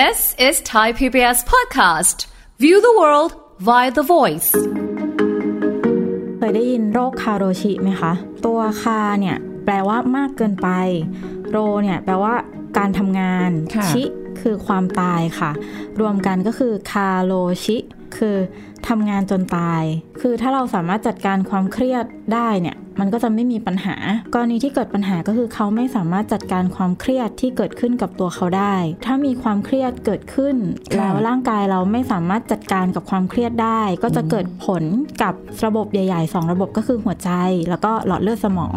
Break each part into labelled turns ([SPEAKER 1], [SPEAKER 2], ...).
[SPEAKER 1] This is Thai PBS podcast. View the world via the voice.
[SPEAKER 2] เคยได้ยินโรคคาโรชิไหมคะ ตัวคาเนี่ยแปลว่ามากเกินไป โรเนี่ยแปลว่าการทำงาน
[SPEAKER 3] ค่ะ
[SPEAKER 2] ชิ คือความตายค่ะ รวมกันก็คือคาโรชิ คือทำงานจนตาย คือถ้าเราสามารถจัดการความเครียดได้เนี่ย มันก็จะไม่มีปัญหา กรณีที่เกิดปัญหาก็คือเขาไม่สามารถจัดการความเครียดที่เกิดขึ้นกับตัวเขาได้ ถ้ามีความเครียดเกิดขึ้น
[SPEAKER 3] ค่ะ
[SPEAKER 2] แล้วร่างกายเราไม่สามารถจัดการกับความเครียดได้ ก็จะเกิดผลกับระบบใหญ่ๆสองระบบก็คือหัวใจ แล้วก็หลอดเลือดสมอง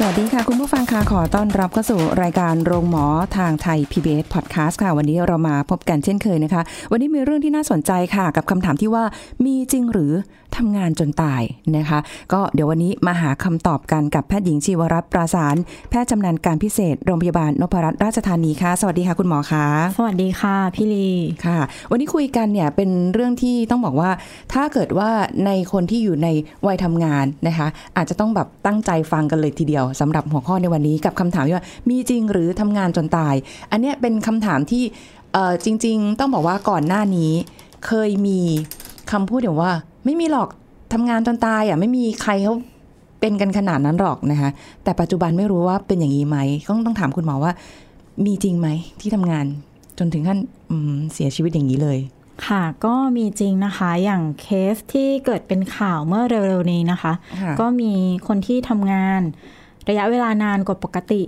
[SPEAKER 3] สวัสดีค่ะ คุณผู้ฟังค่ะขอต้อนรับเข้าสู่รายการโรงหมอทางไทย PBS Podcast ค่ะ วันนี้เรามาพบกันเช่นเคยนะคะ วันนี้มีเรื่องที่น่าสนใจค่ะ กับคำถามที่ว่ามีจริงหรือทำงานจนตายนะคะ ก็เดี๋ยววันนี้มาหาคำตอบกันกับแพทย์หญิงชีวรัตน์ปราสารแพทย์ชำนาญการพิเศษโรงพยาบาลนพรัตน์ราชธานีค่ะ สวัสดีค่ะคุณหมอคะ
[SPEAKER 2] สวัสดีค่ะพี่ลี
[SPEAKER 3] ค่ะ วันนี้คุยกันเนี่ยเป็นเรื่องที่ต้องบอกว่า ถ้าเกิดว่าในคนที่อยู่ในวัยทำงานนะคะ อาจจะต้องแบบตั้งใจฟังกันเลยทีเดียวสำหรับหัวข้อในวันนี้กับคำถามที่ว่ามีจริงหรือทำงานจนตาย อันเนี้ยเป็นคำถามที่เอ่อจริง ๆ ต้องบอกว่าก่อนหน้านี้ เคยมีคำพูดอย่างว่า ไม่มีหรอกทำงานจนตายอะไม่มีใครเขาเป็นกันขนาดนั้นหรอกนะคะแต่ปัจจุบันไม่รู้ว่าเป็นอย่างนี้ไหมต้องต้องถามคุณหมอว่า มีจริงไหมที่ทำงานจนถึงขั้นอืมเสียชีวิตอย่างนี้เลย
[SPEAKER 2] ค่ะก็มีจริงนะคะอย่างเคสที่เกิดเป็นข่าวเมื่อเร็วๆนี้นะคะ
[SPEAKER 3] ค่ะ
[SPEAKER 2] ก็มีคนที่ทำงาน ระยะเวลานานกว่าปกติ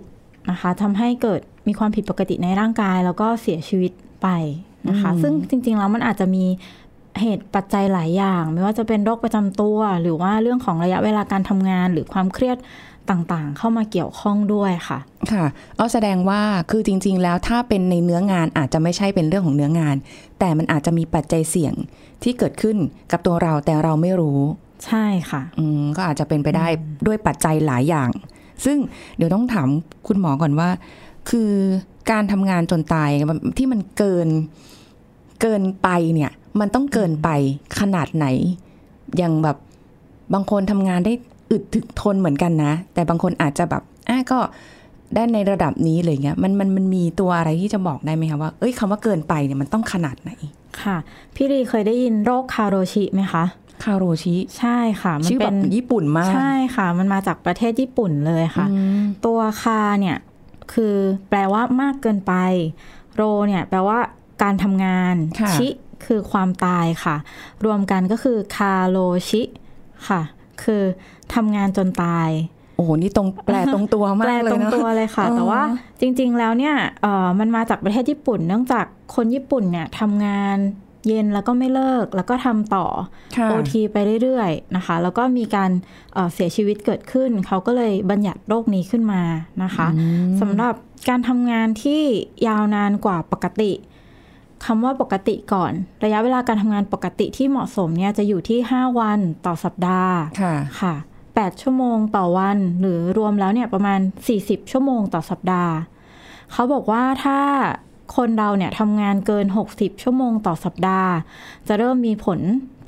[SPEAKER 2] นะคะทำให้เกิดมีความผิดปกติในร่างกาย แล้วก็เสียชีวิตไปนะคะ
[SPEAKER 3] อืม
[SPEAKER 2] ซึ่งจริง ๆ แล้วมันอาจจะมีเหตุปัจจัยหลายอย่าง ไม่ว่าจะเป็นโรคประจำตัว หรือว่าเรื่องของระยะเวลาการทำงาน หรือความเครียดต่างๆ เข้ามาเกี่ยวข้องด้วยค่ะ
[SPEAKER 3] ค่ะเอาแสดงว่าคือจริง ๆ แล้วถ้าเป็นในเนื้องานอาจจะไม่ใช่เป็นเรื่องของเนื้องาน แต่มันอาจจะมีปัจจัยเสี่ยงที่เกิดขึ้นกับตัวเราแต่เราไม่รู้
[SPEAKER 2] ใช่ค่ะ
[SPEAKER 3] อืมก็อาจจะเป็นไปได้ด้วยปัจจัยหลายอย่าง ซึ่งเดี๋ยวต้องถามคุณหมอก่อนว่า คือการทำงานจนตายที่มันเกินเกินไปเนี่ย มันต้องเกินไปขนาดไหน อย่างแบบบางคนทำงานได้อึดถึกทนเหมือนกันนะ แต่บางคนอาจจะแบบอะก็ได้ในระดับนี้เลยเงี้ยมันมันมันมีตัวอะไรที่จะบอกได้ไหมคะว่าเอ้ยคำว่าเกินไปเนี่ยมันต้องขนาดไหน
[SPEAKER 2] ค่ะ พี่รีเคยได้ยินโรคคาโรชิไหมคะ
[SPEAKER 3] คาโรชิ
[SPEAKER 2] ใช่ค่ะ มัน
[SPEAKER 3] ชื่อแบ
[SPEAKER 2] เป็
[SPEAKER 3] บ
[SPEAKER 2] น
[SPEAKER 3] ญี่ปุ่นมาก
[SPEAKER 2] ใช่ค่ะ มันมาจากประเทศญี่ปุ่นเลยค่ะ
[SPEAKER 3] อืม
[SPEAKER 2] ตัวคาเนี่ยคือแปลว่ามากเกินไป โรเนี่ยแปลว่าการทำงาน
[SPEAKER 3] ค่ะ
[SPEAKER 2] ชิคือความตายค่ะ รวมกันก็คือคาโรชิค่ะ คือทำงานจนตาย
[SPEAKER 3] โอ้โห นี่ตรงแปลตรงตัวมา
[SPEAKER 2] แปล
[SPEAKER 3] กเลย
[SPEAKER 2] ตรง
[SPEAKER 3] นะ
[SPEAKER 2] ตัวเลยค่ะ
[SPEAKER 3] อ๋อ
[SPEAKER 2] แต่ว่าจริง ๆ แล้วเนี่ยเอ่อมันมาจากประเทศญี่ปุ่น เนื่องจากคนญี่ปุ่นเนี่ยทำงาน เย็นแล้วก็ไม่เลิกแล้วก็ทำต่อ
[SPEAKER 3] ค่ะ
[SPEAKER 2] โอทีไปเรื่อยๆนะคะ แล้วก็มีการเอ่อเสียชีวิตเกิดขึ้น เขาก็เลยบัญญัติโรคนี้ขึ้นมานะคะสำหรับการทำงานที่ยาวนานกว่าปกติคำว่าปกติก่อน ระยะเวลาการทำงานปกติที่เหมาะสมเนี่ยจะอยู่ที่ 5 วันต่อสัปดาห์
[SPEAKER 3] ค่ะ
[SPEAKER 2] ค่ะ 8 ชั่วโมงต่อวัน หรือรวมแล้วเนี่ยประมาณ 40 ชั่วโมงต่อสัปดาห์ เขาบอกว่าถ้า คนเราเนี่ยทำงานเกิน 60 ชั่วโมงต่อสัปดาห์ จะเริ่มมีผล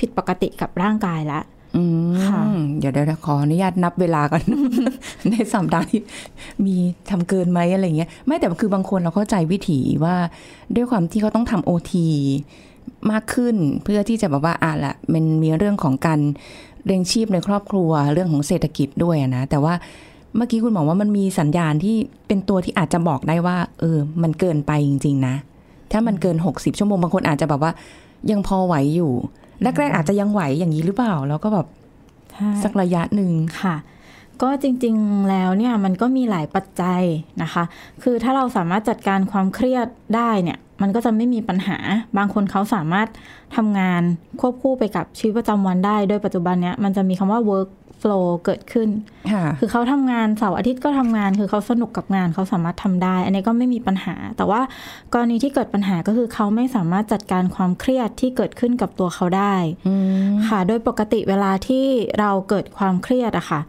[SPEAKER 2] ผิดปกติกับร่างกายแล้ว
[SPEAKER 3] อืม
[SPEAKER 2] ค่ะ
[SPEAKER 3] เดี๋ยวเดี๋ยวขออนุญาตนับเวลาก่อนในสัปดาห์ที่มีทำเกินไหมอะไรเงี้ยไม่แต่คือบางคนเราเข้าใจวิถีว่า ด้วยความที่เขาต้องทำโอทีมากขึ้นเพื่อที่จะแบบว่าอะละมันมีเรื่องของการเลี้ยงชีพในครอบครัวเรื่องของเศรษฐกิจด้วยอะนะ แต่ว่า เมื่อกี้คุณบอกว่ามันมีสัญญาณที่เป็นตัวที่อาจจะบอกได้ว่า เออ มันเกินไปจริง ๆ นะ ถ้ามันเกิน 60 ชั่วโมงบางคนอาจจะแบบว่า ยังพอไหวอยู่แรกๆอาจจะยังไหวอย่างนี้หรือเปล่า แล้วก็แบบ
[SPEAKER 2] ใช่
[SPEAKER 3] สักระยะหนึ่ง
[SPEAKER 2] ค่ะ ก็จริงๆแล้วเนี่ยมันก็มีหลายปัจจัยนะคะ คือถ้าเราสามารถจัดการความเครียดได้เนี่ย มันก็จะไม่มีปัญหา บางคนเขาสามารถทำงานควบคู่ไปกับชีวิตประจำวันได้ โดยปัจจุบันเนี้ยมันจะมีคำว่า work flow เกิดขึ้น
[SPEAKER 3] ค่ะ
[SPEAKER 2] คือเขาทำงานเสาร์อาทิตย์ก็ทำงาน คือเขาสนุกกับงานเขาสามารถทำได้ อันนี้ก็ไม่มีปัญหา แต่ว่ากรณีที่เกิดปัญหาก็คือเขาไม่สามารถจัดการความเครียดที่เกิดขึ้นกับตัวเขาได้
[SPEAKER 3] อืม
[SPEAKER 2] ค่ะ โดยปกติเวลาที่เราเกิดความเครียดอะค่ะ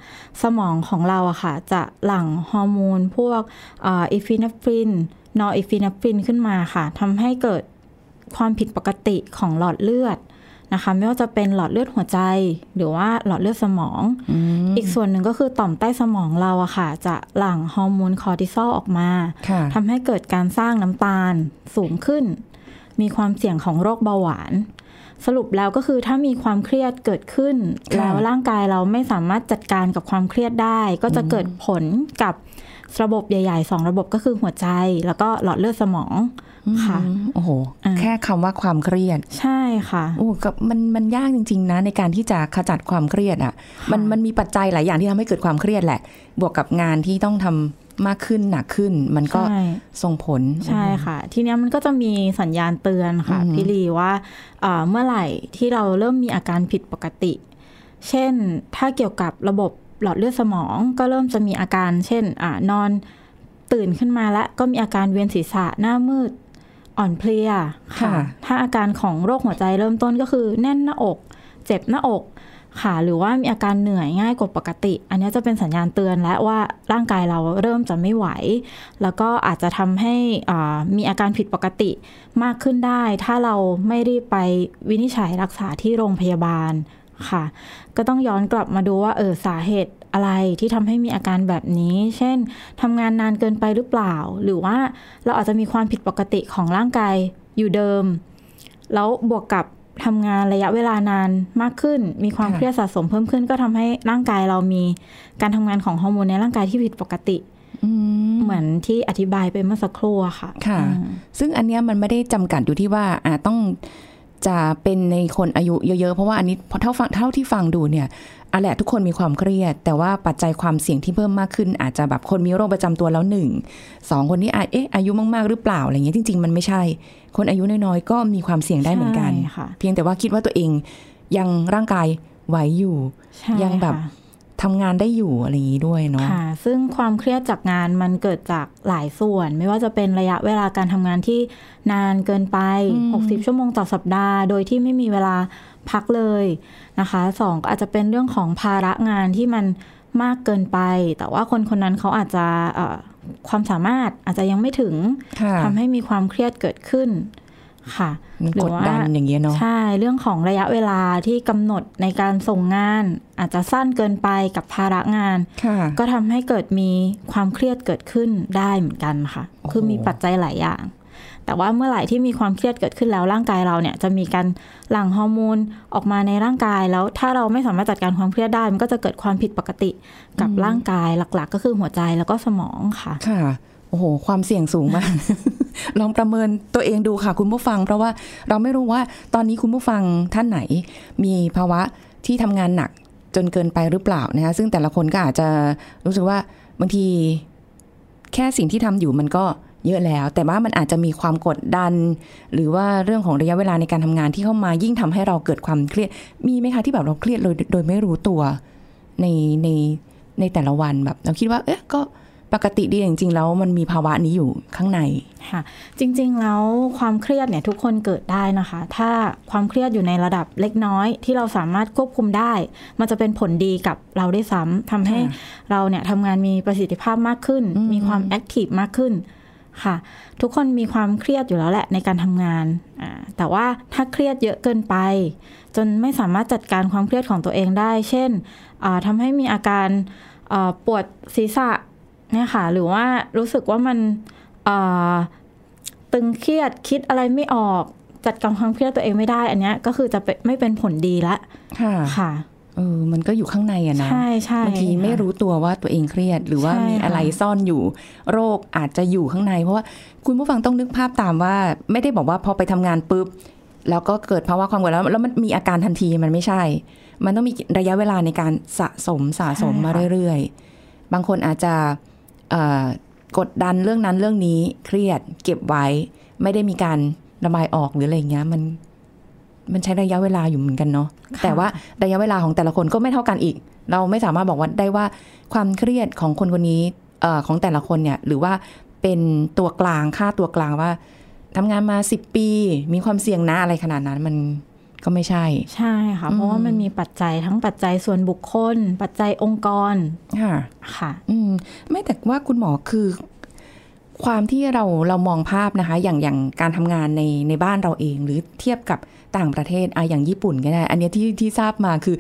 [SPEAKER 2] สมองของเราอะค่ะ จะหลั่งฮอร์โมนพวกepinephrine norepinephrine ขึ้นมาค่ะทำให้เกิดความผิดปกติของหลอดเลือด นะคะ ไม่ว่าจะเป็นหลอดเลือดหัวใจ หรือว่าหลอดเลือดสมองอีกส่วนหนึ่งก็คือต่อมใต้สมองเราอะค่ะ จะหลั่งฮอร์โมนคอร์ติซอลออกมา
[SPEAKER 3] ค่ะ
[SPEAKER 2] ทำให้เกิดการสร้างน้ำตาลสูงขึ้น มีความเสี่ยงของโรคเบาหวาน สรุปแล้วก็คือถ้ามีความเครียดเกิดขึ้น
[SPEAKER 3] ค่ะ
[SPEAKER 2] แล้วร่างกายเราไม่สามารถจัดการกับความเครียดได้ ก็จะเกิดผลกับระบบใหญ่ๆสองระบบก็คือหัวใจ แล้วก็หลอดเลือดสมอง ค่ะ
[SPEAKER 3] อืมโอ้โห
[SPEAKER 2] อ่า
[SPEAKER 3] แค่คำว่าความเครียด
[SPEAKER 2] ใช่ค่ะ
[SPEAKER 3] โอ้กับมันมันยากจริง ๆ นะ ในการที่จะขจัดความเครียดอะ มันมันมีปัจจัยหลายอย่างที่ทำให้เกิดความเครียดแหละ บวกกับงานที่ต้องทำมากขึ้นหนักขึ้น มันก็
[SPEAKER 2] ใช่
[SPEAKER 3] ส่งผล
[SPEAKER 2] ใช่ค่ะ ทีเนี้ยมันก็จะมีสัญญาณเตือนค่ะ
[SPEAKER 3] อือหือ
[SPEAKER 2] พี่ลีว่าเอ่อเมื่อไหร่ที่เราเริ่มมีอาการผิดปกติ เช่นถ้าเกี่ยวกับระบบหลอดเลือดสมองก็เริ่มจะมีอาการ เช่นอานอนตื่นขึ้นมาแล้วก็มีอาการเวียนศีรษะหน้ามืด อ่อนเพลียค่ะ ถ้าอาการของโรคหัวใจเริ่มต้นก็คือแน่นหน้าอก เจ็บหน้าอกค่ะ หรือว่ามีอาการเหนื่อยง่ายกว่าปกติ อันนี้จะเป็นสัญญาณเตือนและว่าร่างกายเราเริ่มจะไม่ไหว แล้วก็อาจจะทำให้อ่ามีอาการผิดปกติมากขึ้นได้ ถ้าเราไม่รีบไปวินิจฉัยรักษาที่โรงพยาบาลค่ะ ก็ต้องย้อนกลับมาดูว่าเออสาเหตุ อะไรที่ทำให้มีอาการแบบนี้ เช่นทำงานนานเกินไปหรือเปล่า หรือว่าเราอาจจะมีความผิดปกติของร่างกายอยู่เดิม แล้วบวกกับทำงานระยะเวลานานมากขึ้น มีความ
[SPEAKER 3] ค่ะ
[SPEAKER 2] เครียดสะสมเพิ่มขึ้น ก็ทำให้ร่างกายเรามีการทำงานของฮอร์โมนในร่างกายที่ผิดปกติ
[SPEAKER 3] อืม
[SPEAKER 2] เหมือนที่อธิบายไปเมื่อสักครู่อะค่ะ
[SPEAKER 3] ค่ะ
[SPEAKER 2] อืม
[SPEAKER 3] ซึ่งอันเนี้ยมันไม่ได้จำกัดอยู่ที่ว่าอ่าต้อง จะเป็นในคนอายุเยอะๆ เพราะว่าอันนี้พอเท่าฟังเท่าที่ฟังดูเนี่ยอะแหละทุกคนมีความเครียด แต่ว่าปัจจัยความเสี่ยงที่เพิ่มมากขึ้น อาจจะแบบคนมีโรคประจำตัวแล้วหนึ่งสองคนนี้อาจเอ๊ะอายุมากๆหรือเปล่าอะไรเงี้ยจริง ๆ มันไม่ใช่ คนอายุน้อยๆก็มีความเสี่ยงได้เหมือนกัน
[SPEAKER 2] ใช่ค่ะ
[SPEAKER 3] เพียงแต่ว่าคิดว่าตัวเองยังร่างกายไหวอยู่
[SPEAKER 2] ใช่
[SPEAKER 3] ยังแบบ
[SPEAKER 2] ค่ะ
[SPEAKER 3] ทำงานได้อยู่อะไรอย่างนี้ด้วยเนาะ
[SPEAKER 2] ค่ะซึ่งความเครียดจากงานมันเกิดจากหลายส่วน ไม่ว่าจะเป็นระยะเวลาการทำงานที่นานเกินไป 60 ชั่วโมงต่อสัปดาห์ โดยที่ไม่มีเวลาพักเลยนะคะสองก็อาจจะเป็นเรื่องของภาระงานที่มันมากเกินไป แต่ว่าคนคนนั้นเขาอาจจะเอ่อความสามารถอาจจะยังไม่ถึง
[SPEAKER 3] ค่ะ
[SPEAKER 2] ทำให้มีความเครียดเกิดขึ้น ค่ะ
[SPEAKER 3] มัน
[SPEAKER 2] หรื
[SPEAKER 3] ก
[SPEAKER 2] อ
[SPEAKER 3] ด
[SPEAKER 2] ว่า
[SPEAKER 3] ดันอย่างเงี้ยเนาะ
[SPEAKER 2] ใช่เรื่องของระยะเวลาที่กำหนดในการส่งงาน อาจจะสั้นเกินไปกับภาระงาน
[SPEAKER 3] ค่ะ
[SPEAKER 2] ก็ทำให้เกิดมีความเครียดเกิดขึ้นได้เหมือนกันค่ะ
[SPEAKER 3] โอ้โห
[SPEAKER 2] คือมีปัจจัยหลายอย่าง แต่ว่าเมื่อไหร่ที่มีความเครียดเกิดขึ้นแล้วร่างกายเราเนี่ยจะมีการหลั่งฮอร์โมนออกมาในร่างกายแล้วถ้าเราไม่สามารถจัดการความเครียดได้มันก็จะเกิดความผิดปกติกับร่างกายหลัก ๆ ก็คือหัวใจแล้วก็สมองค่ะ
[SPEAKER 3] ค่ะ โอ้โห ความเสี่ยงสูงมาก ลองประเมินตัวเองดูค่ะคุณผู้ฟัง เพราะว่าเราไม่รู้ว่าตอนนี้คุณผู้ฟังท่านไหน มีภาวะที่ทำงานหนักจนเกินไปหรือเปล่านะคะซึ่งแต่ละคนก็อาจจะรู้สึกว่าบางทีแค่สิ่งที่ทำอยู่มันก็เยอะแล้ว แต่ว่ามันอาจจะมีความกดดัน หรือว่าเรื่องของระยะเวลาในการทำงานที่เข้ามายิ่งทำให้เราเกิดความเครียด มีไหมคะที่แบบเราเครียดโดยโดยไม่รู้ตัวในในในแต่ละวันแบบ เราคิดว่า เอ๊ะก็ ปกติดีจริงๆแล้วมันมีภาวะนี้อยู่ข้างใน
[SPEAKER 2] ค่ะ จริงๆแล้วความเครียดเนี่ยทุกคนเกิดได้นะคะ ถ้าความเครียดอยู่ในระดับเล็กน้อย ที่เราสามารถควบคุมได้ มันจะเป็นผลดีกับเราได้วยซ้ำทำให้
[SPEAKER 3] ค่ะ
[SPEAKER 2] เราเนี่ยทำงานมีประสิทธิภาพมากขึ้น
[SPEAKER 3] อืม
[SPEAKER 2] มีความแอคทีฟมากขึ้นค่ะ ทุกคนมีความเครียดอยู่แล้วแหละในการทำงานอ่าแต่ว่าถ้าเครียดเยอะเกินไป จนไม่สามารถจัดการความเครียดของตัวเองได้ เช่นอ่าทำให้มีอาการอ่าปวดศีรษะ เนี่ยค่ะ หรือว่ารู้สึกว่ามันอ่าตึงเครียดคิดอะไรไม่ออก จัดการความเครียดตัวเองไม่ได้ อันเนี้ยก็คือจะเป็นไม่เป็นผลดีละ
[SPEAKER 3] ค่ะ
[SPEAKER 2] ค่ะ
[SPEAKER 3] เออมันก็อยู่ข้างในอะนะ
[SPEAKER 2] ใช่ใช่
[SPEAKER 3] บางทีไม่
[SPEAKER 2] ค่ะ
[SPEAKER 3] รู้ตัวว่าตัวเองเครียด หรือว่า
[SPEAKER 2] ใช่
[SPEAKER 3] มีอะไร
[SPEAKER 2] ค่ะ
[SPEAKER 3] ซ่อนอยู่ โรคอาจจะอยู่ข้างใน เพราะว่าคุณผู้ฟังต้องนึกภาพตามว่า ไม่ได้บอกว่าพอไปทำงานปุ๊บแล้วก็เกิดภาวะความกดดันแล้วแล้วมันมีอาการทันทีมันไม่ใช่ มันต้องมีระยะเวลาในการสะสมสะสมมาเรื่อยๆ บางคนอาจจะเอ่อ กดดันเรื่องนั้นเรื่องนี้เครียดเก็บไว้ ไม่ได้มีการระบายออกหรืออะไรอย่างเงี้ยมันมันใช้ระยะเวลาอยู่เหมือนกันเนาะ
[SPEAKER 2] ค่ะ
[SPEAKER 3] แต่ว่าระยะเวลาของแต่ละคนก็ไม่เท่ากันอีก เราไม่สามารถบอกว่าได้ว่าความเครียดของคนคนนี้เอ่อของแต่ละคนเนี่ย หรือว่าเป็นตัวกลางค่าตัวกลางว่าทำงานมาสิบปี มีความเสี่ยงนะอะไรขนาดนั้นมัน ก็ไม่ใช่
[SPEAKER 2] ใช่ค่ะ เพราะว่ามันมีปัจจัยทั้งปัจจัยส่วนบุคคล ปัจจัยองค์กร
[SPEAKER 3] ค่ะ
[SPEAKER 2] ค่ะ
[SPEAKER 3] อืมไม่แต่ว่าคุณหมอคือความที่เราเรามองภาพนะคะ อย่างอย่างการทำงานในในบ้านเราเอง หรือเทียบกับต่างประเทศอะอย่างญี่ปุ่นก็ได้ อันเนี้ยที่ที่ทราบมาคือ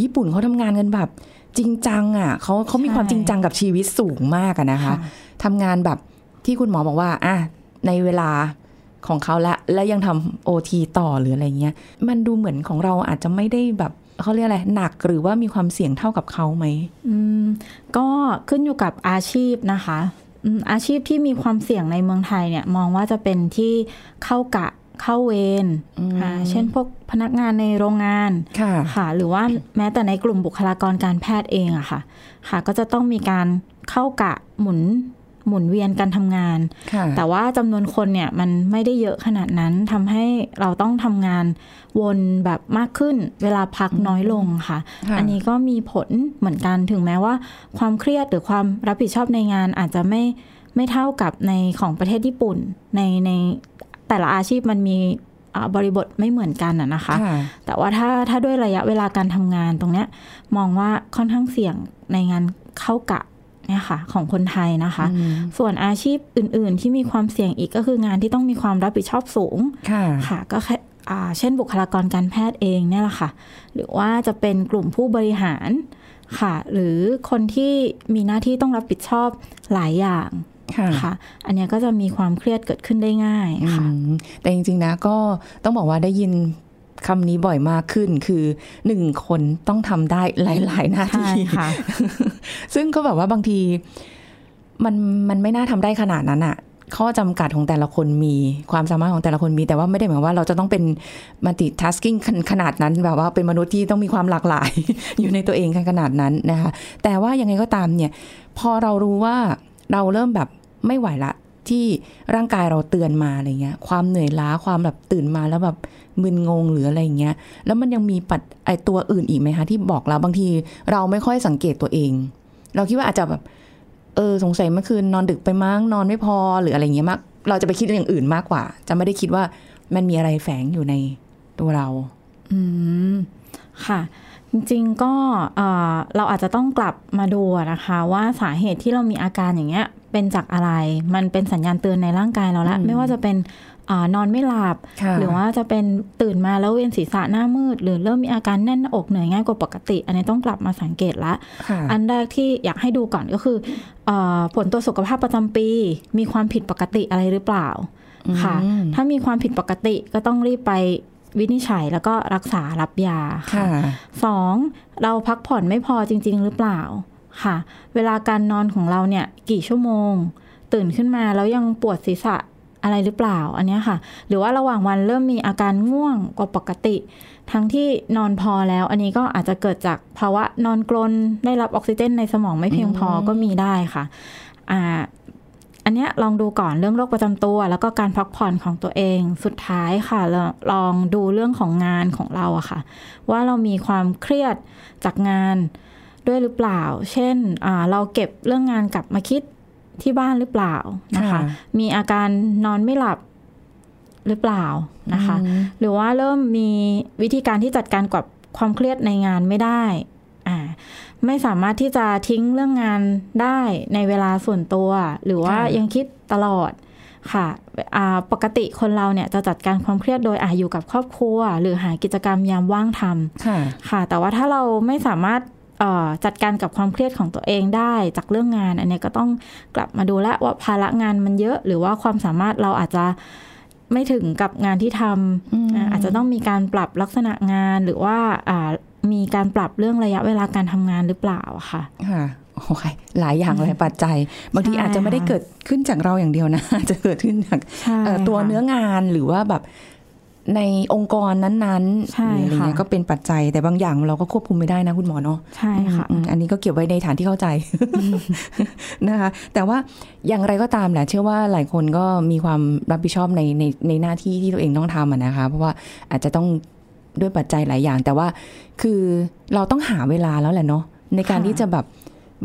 [SPEAKER 3] ญี่ปุ่นเขาทำงานกันแบบ จริงจังอะเขาเขามีความจริงจังกับชีวิตสูงมากอะนะคะทำงานแบบที่คุณหมอบอกว่าอะในเวลา ของเขาละและยังทำโอทีต่อหรืออะไรเงี้ย มันดูเหมือนของเราอาจจะไม่ได้แบบเขาเรียกอะไรหนักหรือว่ามีความเสี่ยงเท่ากับเขาไหม
[SPEAKER 2] อืมก็ขึ้นอยู่กับอาชีพนะคะอืมอาชีพที่มีความเสี่ยงในเมืองไทยเนี่ยมองว่าจะเป็นที่เข้ากะเข้าเวรอ่าเช่นพวกพนักงานในโรงงาน
[SPEAKER 3] ค่ะ
[SPEAKER 2] ค่ะหรือว่าแม้แต่ในกลุ่มบุคลากรการแพทย์เองอะค่ะ ค่ะ ก็จะต้องมีการเข้ากะหมุน หมุนเวียนการทำงาน
[SPEAKER 3] ค่ะ
[SPEAKER 2] แต่ว่าจำนวนคนเนี่ยมันไม่ได้เยอะขนาดนั้นทำให้เราต้องทำงานวนแบบมากขึ้น เวลาพักน้อยลงค่ะ
[SPEAKER 3] ค่ะ
[SPEAKER 2] อันนี้ก็มีผลเหมือนกันถึงแม้ว่า ความเครียดหรือความรับผิดชอบในงานอาจจะไม่ไม่เท่ากับในของประเทศญี่ปุ่น ในในแต่ละอาชีพมันมีอ่าบริบทไม่เหมือนกันอะนะคะ
[SPEAKER 3] ค่ะ
[SPEAKER 2] แต่ว่าถ้าถ้าด้วยระยะเวลาการทำงานตรงเนี้ยมองว่าค่อนข้างเสี่ยงในงานเข้ากะ เนี่ยค่ะของคนไทยนะคะ
[SPEAKER 3] อืม
[SPEAKER 2] ส่วนอาชีพอื่น ๆ ที่มีความเสี่ยงอีกก็คืองานที่ต้องมีความรับผิดชอบสูง
[SPEAKER 3] ค่ะ
[SPEAKER 2] ค่ะก็แค่อ่าเช่นบุคลากรการแพทย์เองเนี่ยแหละค่ะ หรือว่าจะเป็นกลุ่มผู้บริหารค่ะ หรือคนที่มีหน้าที่ต้องรับผิดชอบหลายอย่าง
[SPEAKER 3] ค่ะ
[SPEAKER 2] ค่ะอันเนี้ยก็จะมีความเครียดเกิดขึ้นได้ง่ายค่ะ
[SPEAKER 3] อืมแต่จริงๆนะก็ต้องบอกว่าได้ยิน คำนี้บ่อยมากขึ้นคือหนึ่งคนต้องทำได้หลาย ๆ หน้า
[SPEAKER 2] ใช่
[SPEAKER 3] ที่
[SPEAKER 2] ค่ะ
[SPEAKER 3] ซึ่งก็แบบว่าบางทีมันมันไม่น่าทำได้ขนาดนั้นอะข้อจำกัดของแต่ละคนมีความสามารถของแต่ละคนมี แต่ว่าไม่ได้หมายความว่าเราจะต้องเป็นมัลติทัสกิ้งขนาดนั้นแบบว่าเป็นมนุษย์ที่ต้องมีความหลากหลาย อยู่ในตัวเองขนาดนั้นนะคะแต่ว่ายังไงก็ตามเนี่ย พอเรารู้ว่าเราเริ่มแบบไม่ไหวละ ที่ร่างกายเราเตือนมาอะไรเงี้ย ความเหนื่อยล้าความแบบตื่นมาแล้วแบบมึนงงหรืออะไรเงี้ย แล้วมันยังมีปัดไอตัวอื่นอีกไหมคะที่บอกเราบางทีเราไม่ค่อยสังเกตตัวเอง เราคิดว่าอาจจะแบบเออสงสัยเมื่อคืนนอนดึกไปมั้งนอนไม่พอหรืออะไรเงี้ยมาก เราจะไปคิดอย่างอื่นมากกว่า จะไม่ได้คิดว่ามันมีอะไรแฝงอยู่ในตัวเรา
[SPEAKER 2] อืมค่ะจริงๆก็เราอาจจะต้องกลับมาดูนะคะ ว่าสาเหตุที่เรามีอาการอย่างเงี้ย เป็นจากอะไร มันเป็นสัญญาณเตือนในร่างกายเราแล้ว
[SPEAKER 3] อืม
[SPEAKER 2] ไม่ว่าจะเป็นอานอนไม่หลับ
[SPEAKER 3] ค่ะ
[SPEAKER 2] หรือว่าจะเป็นตื่นมาแล้วเวียนศีรษะหน้ามืด หรือเริ่มมีอาการแน่นหน้าอกเหนื่อยง่ายกว่าปกติ อันนี้ต้องกลับมาสังเกตละ
[SPEAKER 3] ค่ะ
[SPEAKER 2] อันแรกที่อยากให้ดูก่อนก็คือเออผลตรวจสุขภาพประจำปี มีความผิดปกติอะไรหรือเปล่าค่ะ
[SPEAKER 3] อืม
[SPEAKER 2] ถ้ามีความผิดปกติก็ต้องรีบไปวินิจฉัยแล้วก็รักษารับยา
[SPEAKER 3] ค่ะ
[SPEAKER 2] สองเราพักผ่อนไม่พอจริง ๆ หรือเปล่า ค่ะ เวลาการนอนของเราเนี่ยกี่ชั่วโมง ตื่นขึ้นมาแล้วยังปวดศีรษะอะไรหรือเปล่าอันเนี้ยค่ะ หรือว่าระหว่างวันเริ่มมีอาการง่วงกว่าปกติ ทั้งที่นอนพอแล้ว อันนี้ก็อาจจะเกิดจากภาวะนอนกรนได้รับออกซิเจนในสมองไม่เพียงพอก็มีได้ค่ะอ่าอันเนี้ยลองดูก่อนเรื่องโรคประจำตัว แล้วก็การพักผ่อนของตัวเองสุดท้ายค่ะลองลองดูเรื่องของงานของเราอะค่ะ ว่าเรามีความเครียดจากงาน ด้วยหรือเปล่า เช่นอ่าเราเก็บเรื่องงานกลับมาคิดที่บ้านหรือเปล่านะคะ
[SPEAKER 3] ค่ะ
[SPEAKER 2] มีอาการนอนไม่หลับหรือเปล่านะคะ หรือว่าเริ่มมีวิธีการที่จัดการกับความเครียดในงานไม่ได้อ่าไม่สามารถที่จะทิ้งเรื่องงานได้ในเวลาส่วนตัว หรือว่า
[SPEAKER 3] ค่ะ
[SPEAKER 2] ยังคิดตลอดค่ะอ่าปกติคนเราเนี่ยจะจัดการความเครียดโดยอาอยู่กับครอบครัว หรือหากิจกรรมยามว่างทำ
[SPEAKER 3] ค่ะ
[SPEAKER 2] ค่ะแต่ว่าถ้าเราไม่สามารถเอ่อ จัดการกับความเครียดของตัวเองได้จากเรื่องงาน อันเนี้ยก็ต้องกลับมาดูแลวว่าภาระงานมันเยอะ หรือว่าความสามารถเราอาจจะไม่ถึงกับงานที่ท
[SPEAKER 3] อืมำ
[SPEAKER 2] อ่าอาจจะต้องมีการปรับลักษณะงานหรือว่าอ่ามีการปรับเรื่องระยะเวลาการทำงานหรือเปล่าค่ะ
[SPEAKER 3] ค่ะโอเคหลายอย่างหลายปัจจัย บางที
[SPEAKER 2] ใช่
[SPEAKER 3] อาจจะไม่ได้
[SPEAKER 2] ค่ะ
[SPEAKER 3] เกิดขึ้นจากเราอย่างเดียวนะอาจจะเกิดขึ้นจาก
[SPEAKER 2] ใช่
[SPEAKER 3] เอ่อตัว
[SPEAKER 2] ค่ะ
[SPEAKER 3] เนื้องานหรือว่าแบบ ในองค์กรนั้นๆ
[SPEAKER 2] ใช่
[SPEAKER 3] หรืออะไรเงี้ย
[SPEAKER 2] ค่ะ
[SPEAKER 3] ก็เป็นปัจจัยแต่บางอย่างเราก็ควบคุมไม่ได้นะคุณหมอเนาะ
[SPEAKER 2] ใช่ค่ะ
[SPEAKER 3] อืมอันนี้ก็เก็บไว้ในฐานที่เข้าใจนะคะ แต่ว่าอย่างไรก็ตามแหละเชื่อว่าหลายคนก็มีความรับผิดชอบในในในหน้าที่ที่ตัวเองต้องทำอะนะคะ เพราะว่าอาจจะต้องด้วยปัจจัยหลายอย่าง แต่ว่าคือเราต้องหาเวลาแล้วแหละเนาะในการ
[SPEAKER 2] ค่ะ
[SPEAKER 3] ที่จะแบบ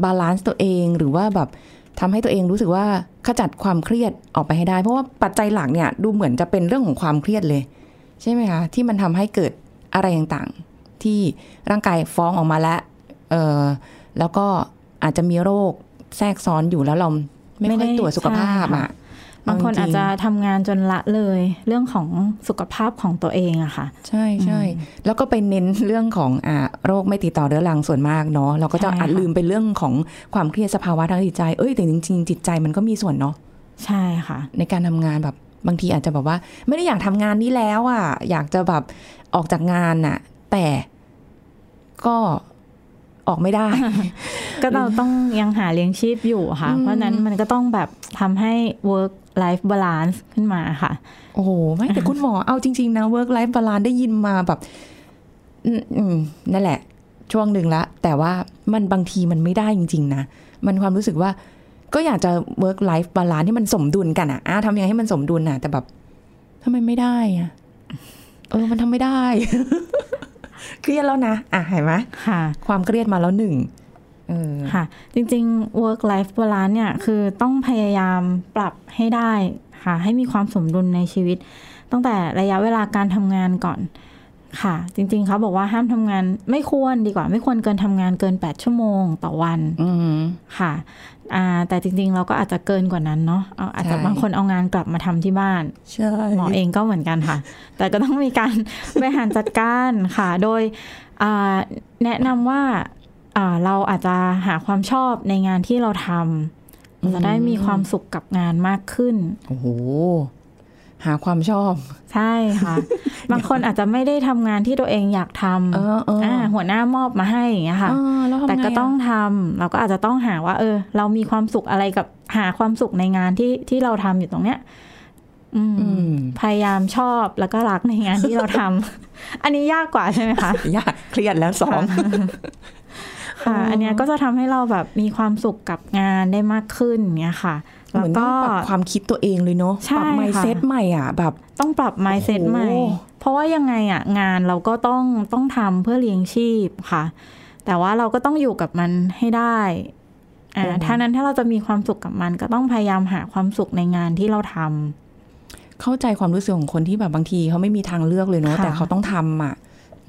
[SPEAKER 3] balance ตัวเองหรือว่าแบบทำให้ตัวเองรู้สึกว่าขจัดความเครียดออกไปให้ได้ เพราะว่าปัจจัยหลักเนี่ยดูเหมือนจะเป็นเรื่องของความเครียดเลย ใช่ไหมคะที่มันทำให้เกิดอะไรต่างๆ ที่ร่างกายฟ้องออกมาแล้วเออแล้วก็อาจจะมีโรคแทรกซ้อนอยู่แล้วเราไม่ค่อยตรวจสุขภาพ
[SPEAKER 2] ใช่
[SPEAKER 3] อะ
[SPEAKER 2] ค่ะบางคน
[SPEAKER 3] เจริ
[SPEAKER 2] อาจจะทำงานจนละเลย เรื่องของสุขภาพของตัวเองอะค่ะ
[SPEAKER 3] ใช่ใช่แล้วก็ไปเน้นเรื่องของอ่าโรคไม่ติดต่อเรื้อรังส่วนมากเนาะเราก็จะ
[SPEAKER 2] ใช่ค่ะ
[SPEAKER 3] อาจลืมไปเรื่องของความเครียดสภาวะทางจิตใจเอ้ยแต่จริงๆจิตใจมันก็มีส่วนเนาะ
[SPEAKER 2] ใช่ค่ะ
[SPEAKER 3] ในการทำงานแบบ บางทีอาจจะแบบว่า ไม่ได้อยากทำงานนี้แล้วอะ อยากจะแบบออกจากงานน่ะ แต่ก็ออกไม่ได้
[SPEAKER 2] ก็เราต้องยังหาเลี้ยงชีพอยู่ค่ะ
[SPEAKER 3] อืม
[SPEAKER 2] เพราะฉะนั้นมันก็ต้องแบบทำให้ work life balance ขึ้นมาค่ะ
[SPEAKER 3] โอ้โห ไม่แต่คุณหมอเอาจริง ๆ นะ work life balance ได้ยินมาแบบอืมอืมนั่นแหละ ช่วงหนึ่งละ แต่ว่ามันบางทีมันไม่ได้จริง ๆ นะ มันความรู้สึกว่า ก็อยากจะ work life balance ที่มันสมดุลกันอะอะทำยังไงให้มันสมดุลอะแต่แบบทำไมไม่ได้อะเออ มันทำไม่ได้ เครียดแล้วนะ อะเห็นไหม
[SPEAKER 2] ค่ะ
[SPEAKER 3] ความเครียดมาแล้วหนึ่งเออ
[SPEAKER 2] ค่ะ จริงๆ work life balance เนี่ย คือต้องพยายามปรับให้ได้ค่ะ ให้มีความสมดุลในชีวิต ตั้งแต่ระยะเวลาการทำงานก่อน ค่ะ จริง ๆ เขาบอกว่าห้ามทำงาน ไม่ควรดีกว่า ไม่ควรเกินทำงานเกิน 8 ชั่วโมงต่อวัน
[SPEAKER 3] อืม
[SPEAKER 2] ค่ะอ่าแต่จริง ๆ เราก็อาจจะเกินกว่านั้นเนาะเอาอาจจะ
[SPEAKER 3] ใช่
[SPEAKER 2] บางคนเอางานกลับมาทำที่บ้าน
[SPEAKER 3] ใช่
[SPEAKER 2] หมอเองก็เหมือนกันค่ะ แต่ก็ต้องมีการบริหารจัดการค่ะ โดยอ่าแนะนำว่าอ่าเราอาจจะหาความชอบในงานที่เราทำเราจะได้มีความสุขกับงานมากขึ้น
[SPEAKER 3] โอ้โห หาความชอบ
[SPEAKER 2] ใช่ค่ะ บางคนอาจจะไม่ได้ทำงานที่ตัวเองอยากท
[SPEAKER 3] เออเออำอ่า
[SPEAKER 2] หัวหน้ามอบมาให้อย่างเงี้ยค่ะ
[SPEAKER 3] เออแล้วทำไง
[SPEAKER 2] แต่ก็ะต้องทำเราก็อาจจะต้องหาว่า เออ เรามีความสุขอะไรกับหาความสุขในงานที่ที่เราทำอยู่ตรงเนี้ยอืม
[SPEAKER 3] อืม
[SPEAKER 2] พยายามชอบแล้วก็รักในงานที่เราทำอันนี้ยากกว่าใช่ไหมคะ
[SPEAKER 3] ยากเครียดแล้วสอง
[SPEAKER 2] ค่ะ อันเนี้ยก็จะทำให้เราแบบมีความสุขกับงานได้มากขึ้นเงี้ยค่ะ
[SPEAKER 3] เห
[SPEAKER 2] แล้ว
[SPEAKER 3] มือนต้
[SPEAKER 2] ก็
[SPEAKER 3] องปรับความคิดตัวเองเลยเนาะ
[SPEAKER 2] ใช่
[SPEAKER 3] ปรับไม
[SPEAKER 2] ค่ะ
[SPEAKER 3] เซ็ตใหม่อะแบบ
[SPEAKER 2] ต้องปรับ mindset
[SPEAKER 3] โอ้โห
[SPEAKER 2] ใหม่ เพราะว่ายังไงอะงานเราก็ต้องต้องทำเพื่อเลี้ยงชีพค่ะ แต่ว่าเราก็ต้องอยู่กับมันให้ได้อ่าถ้านั้นถ้าเราจะมีความสุขกับมันก็ต้องพยายามหาความสุขในงานที่เราทำ
[SPEAKER 3] เข้าใจความรู้สึกของคนที่แบบบางทีเขาไม่มีทางเลือกเลยเนาะ
[SPEAKER 2] ค่ะ
[SPEAKER 3] แต่เขาต้องทำอะ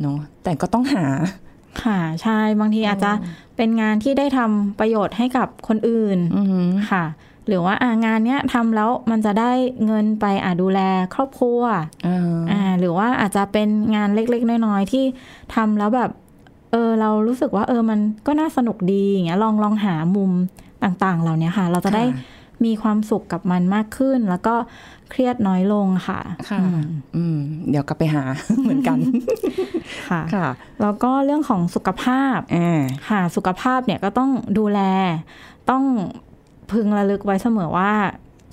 [SPEAKER 3] เนาะแต่ก็ต้องหา
[SPEAKER 2] ค่ะใช่บางทีอาจจะเป็นงานที่ได้ทำประโยชน์ให้กับคนอื่น
[SPEAKER 3] อือหือ
[SPEAKER 2] ค่ะ หรือว่าอ่างานเนี้ยทำแล้วมันจะได้เงินไปอ่าดูแลครอบครัว
[SPEAKER 3] อ่า
[SPEAKER 2] อ่าหรือว่าอาจจะเป็นงานเล็กๆน้อยๆที่ทำแล้วแบบเออเรารู้สึกว่าเออมันก็น่าสนุกดีอย่างเงี้ยลองลองหามุมต่างๆ เหล่านี้ค่ะ เราจะได้มีความสุขกับมันมากขึ้น แล้วก็เครียดน้อยลงค่ะ
[SPEAKER 3] ค่ะ
[SPEAKER 2] อืม
[SPEAKER 3] อืมเดี๋ยวกลับไปหาเหมือนกัน
[SPEAKER 2] ค่ะ
[SPEAKER 3] ค่ะ
[SPEAKER 2] แล้วก็เรื่องของสุขภาพ
[SPEAKER 3] อ่า
[SPEAKER 2] ค่ะ สุขภาพเนี่ยก็ต้องดูแล ต้อง พึงระลึกไว้เสมอว่า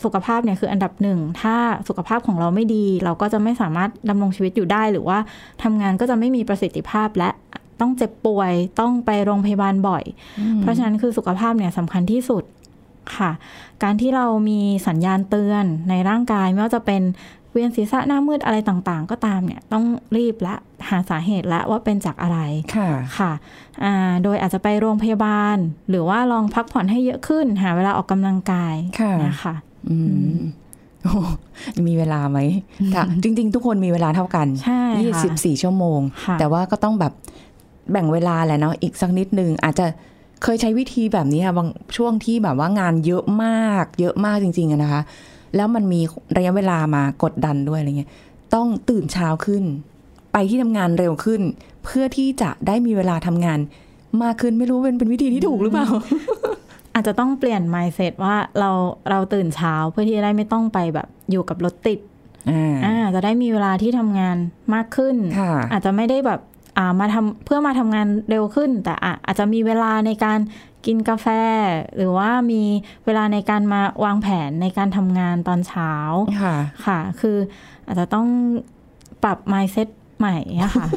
[SPEAKER 2] สุขภาพเนี่ยคืออันดับหนึ่ง ถ้าสุขภาพของเราไม่ดี เราก็จะไม่สามารถดำรงชีวิตอยู่ได้ หรือว่าทำงานก็จะไม่มีประสิทธิภาพและต้องเจ็บป่วยต้องไปโรงพยาบาลบ่อย เพราะฉะนั้นคือสุขภาพเนี่ยสำคัญที่สุดค่ะ การที่เรามีสัญญาณเตือนในร่างกายไม่ว่าจะเป็น เวียนศีรษะหน้ามืดอะไรต่างๆ ก็ตามเนี่ยต้องรีบและหาสาเหตุและว่าเป็นจากอะไร
[SPEAKER 3] ค่ะ
[SPEAKER 2] ค่ะอ่าโดยอาจจะไปโรงพยาบาล หรือว่าลองพักผ่อนให้เยอะขึ้น หาเวลาออกกำลังกาย
[SPEAKER 3] ค่ะ
[SPEAKER 2] นะคะ
[SPEAKER 3] อืมโอ้มีเวลาไหมค่ะจริง ๆ ทุกคนมีเวลาเท่ากัน
[SPEAKER 2] ใช่ค่ะ
[SPEAKER 3] ยี่สิบสี่ชั่วโมง
[SPEAKER 2] ค่ะ
[SPEAKER 3] แต่ว่าก็ต้องแบบแบ่งเวลาแหละเนาะอีกสักนิดนึงอาจจะเคยใช้วิธีแบบนี้ค่ะบางช่วงที่แบบว่างานเยอะมาก เยอะมากจริงๆอะนะคะ แล้วมันมีระยะเวลามากดดันด้วยอะไรเงี้ย ต้องตื่นเช้าขึ้น ไปที่ทำงานเร็วขึ้น เพื่อที่จะได้มีเวลาทำงานมากขึ้นไม่รู้เป็นเป็นวิธีที่ถูกหรือเปล่า
[SPEAKER 2] อาจจะต้องเปลี่ยน mindset ว่าเราเราตื่นเช้าเพื่อที่จะได้ไม่ต้องไปแบบอยู่กับรถติด
[SPEAKER 3] อ่า
[SPEAKER 2] อ่าจะได้มีเวลาที่ทำงานมากขึ้น
[SPEAKER 3] ค่ะ
[SPEAKER 2] อาจจะไม่ได้แบบอ่า มาทำเพื่อมาทำงานเร็วขึ้น แต่อะอาจจะมีเวลาในการกินกาแฟ หรือว่ามีเวลาในการมาวางแผนในการทำงานตอนเช้า
[SPEAKER 3] ค่ะ
[SPEAKER 2] ค่ะ คืออาจจะต้องปรับ mindset ใหม่อะค่ะ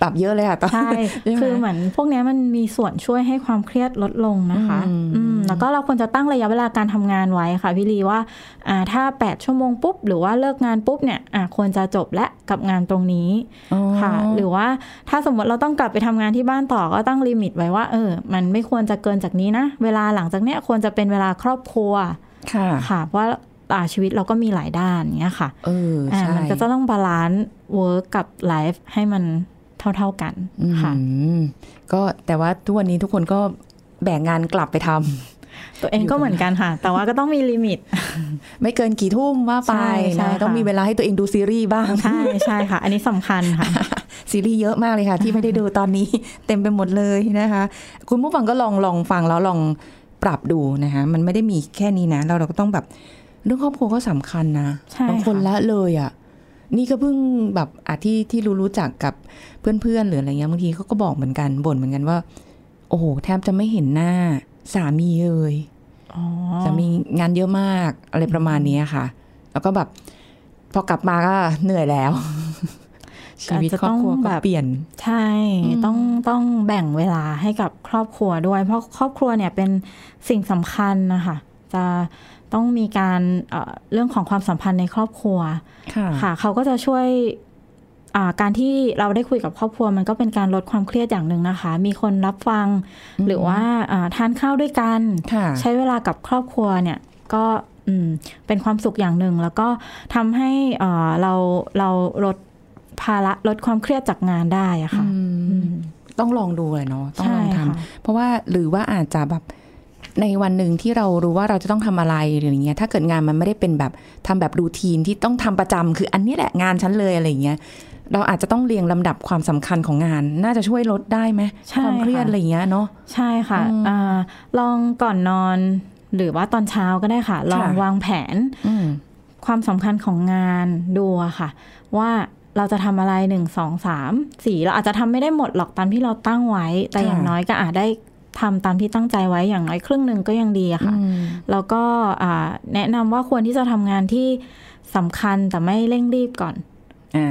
[SPEAKER 3] ปรับเยอะเลยค่ะตอน
[SPEAKER 2] ใช่
[SPEAKER 3] ใช่ไหม
[SPEAKER 2] คือเหมือนพวกเนี้ยมันมีส่วนช่วยให้ความเครียดลดลงนะคะ
[SPEAKER 3] อืม
[SPEAKER 2] อืมแล้วก็เราควรจะตั้งระยะเวลาการทำงานไว้ค่ะพี่ลีว่าอ่าถ้า 8 ชั่วโมงปุ๊บ หรือว่าเลิกงานปุ๊บเนี่ยอ่าควรจะจบและกับงานตรงนี้
[SPEAKER 3] อ๋อ
[SPEAKER 2] ค่ะ หรือว่าถ้าสมมติเราต้องกลับไปทำงานที่บ้านต่อก็ตั้ง limit ไว้ว่าเออ มันไม่ควรจะเกินจากนี้นะ เวลาหลังจากเนี้ยควรจะเป็นเวลาครอบครัว
[SPEAKER 3] ค่ะ
[SPEAKER 2] ค่ะเพราะว่าอ่า ชีวิตเราก็มีหลายด้านเงี้ยค่ะ
[SPEAKER 3] เออ
[SPEAKER 2] อ่า
[SPEAKER 3] ใช่
[SPEAKER 2] มันก็จะต้อง balance work กับ life ให้มันเท่า ๆกันค่ะ
[SPEAKER 3] อืมก็แต่ว่าทุกวันนี้ทุกคนก็แบกงานกลับไปทำ
[SPEAKER 2] ตัวเองก็เหมือนกันค่ะ แต่ว่าก็ต้องมี limit
[SPEAKER 3] ไม่เกินกี่ทุ่มว่าไป
[SPEAKER 2] ใช่ใช่
[SPEAKER 3] นะ
[SPEAKER 2] ค่ะ
[SPEAKER 3] ต้องมีเวลาให้ตัวเองดูซีรีส์บ้าง
[SPEAKER 2] ใช่ใช่ค่ะ อันนี้สำคัญค่ะ
[SPEAKER 3] ซีรีส์เยอะมากเลยค่ะ ที่ไม่ได้ดูตอนนี้เต็มไปหมดเลยนะคะ คุณผู้ฟังก็ลองลองฟังแล้วลองปรับดูนะคะ มันไม่ได้มีแค่นี้นะ เราเราก็ต้องแบบ เรื่องครอบครัวก็สำคัญนะ
[SPEAKER 2] ใช่
[SPEAKER 3] บางคน
[SPEAKER 2] ค่ะ
[SPEAKER 3] ละเลยอะนี่ก็เพิ่งแบบอาที่ที่รู้รู้จักกับเพื่อนๆหรืออะไรเงี้ยบางทีเขาก็บอกเหมือนกันบ่นเหมือนกันว่า โอ้โหแทบจะไม่เห็นหน้าสามีเลย
[SPEAKER 2] อ๋อ
[SPEAKER 3] สามีงานเยอะมากอะไรประมาณนี้ค่ะ แล้วก็แบบ พอกลับมาก็เหนื่อยแล้ว ชีวิตครอบครัวก็เปลี่ยน
[SPEAKER 2] ใช่ต้องต้องแบ่งเวลาให้กับครอบครัวด้วย เพราะครอบครัวเนี่ยเป็นสิ่งสำคัญนะคะจะ ต้องมีการเอ่อเรื่องของความสัมพันธ์ในครอบครัว
[SPEAKER 3] ค่ะ
[SPEAKER 2] ค่ะเขาก็จะช่วยอ่าการที่เราได้คุยกับครอบครัวมันก็เป็นการลดความเครียดอย่างหนึ่งนะคะ มีคนรับฟังหรือว่าอ่าทานข้าวด้วยกัน
[SPEAKER 3] ค่ะ
[SPEAKER 2] ใช้เวลากับครอบครัวเนี่ยก็อืมเป็นความสุขอย่างหนึ่ง แล้วก็ทำให้เอ่อเราเราลดภาระลดความเครียดจากงานได้อะค่ะ
[SPEAKER 3] อืม
[SPEAKER 2] อืม
[SPEAKER 3] ต้องลองดูเลยเนาะต้อง
[SPEAKER 2] ใช่
[SPEAKER 3] ลองทำ
[SPEAKER 2] ค่ะ
[SPEAKER 3] เพราะว่าหรือว่าอาจจะแบบ ในวันหนึ่งที่เรารู้ว่าเราจะต้องทำอะไรหรืออย่างเงี้ยถ้าเกิดงานมันไม่ได้เป็นแบบทำแบบรูทีนที่ต้องทำประจำคืออันนี้แหละงานฉันเลยอะไรอย่างเงี้ยเราอาจจะต้องเรียงลำดับความสำคัญของงาน น่าจะช่วยลดได้ไหม
[SPEAKER 2] ใช่
[SPEAKER 3] ความเครียด
[SPEAKER 2] ค่ะ
[SPEAKER 3] อะไรอย่างเงี้ยเนาะ
[SPEAKER 2] ใช่ค่ะ
[SPEAKER 3] อืม
[SPEAKER 2] อาลองก่อนนอน หรือว่าตอนเช้าก็ได้ค่ะ ลองวางแผน
[SPEAKER 3] อืม
[SPEAKER 2] ความสำคัญของงานดูอะค่ะ ว่าเราจะทำอะไรหนึ่งสองสามสี่เราอาจจะทำไม่ได้หมดหรอกตามที่เราตั้งไว้ แต่
[SPEAKER 3] ค่ะ
[SPEAKER 2] อย่างน้อยก็อาจได้ ทำตามที่ตั้งใจไว้อย่างน้อยครึ่งหนึ่งก็ยังดีอะค่ะ
[SPEAKER 3] อืม
[SPEAKER 2] แล้วก็อ่าแนะนำว่าควรที่จะทำงานที่สำคัญแต่ไม่เร่งรีบก่อน
[SPEAKER 3] อ่า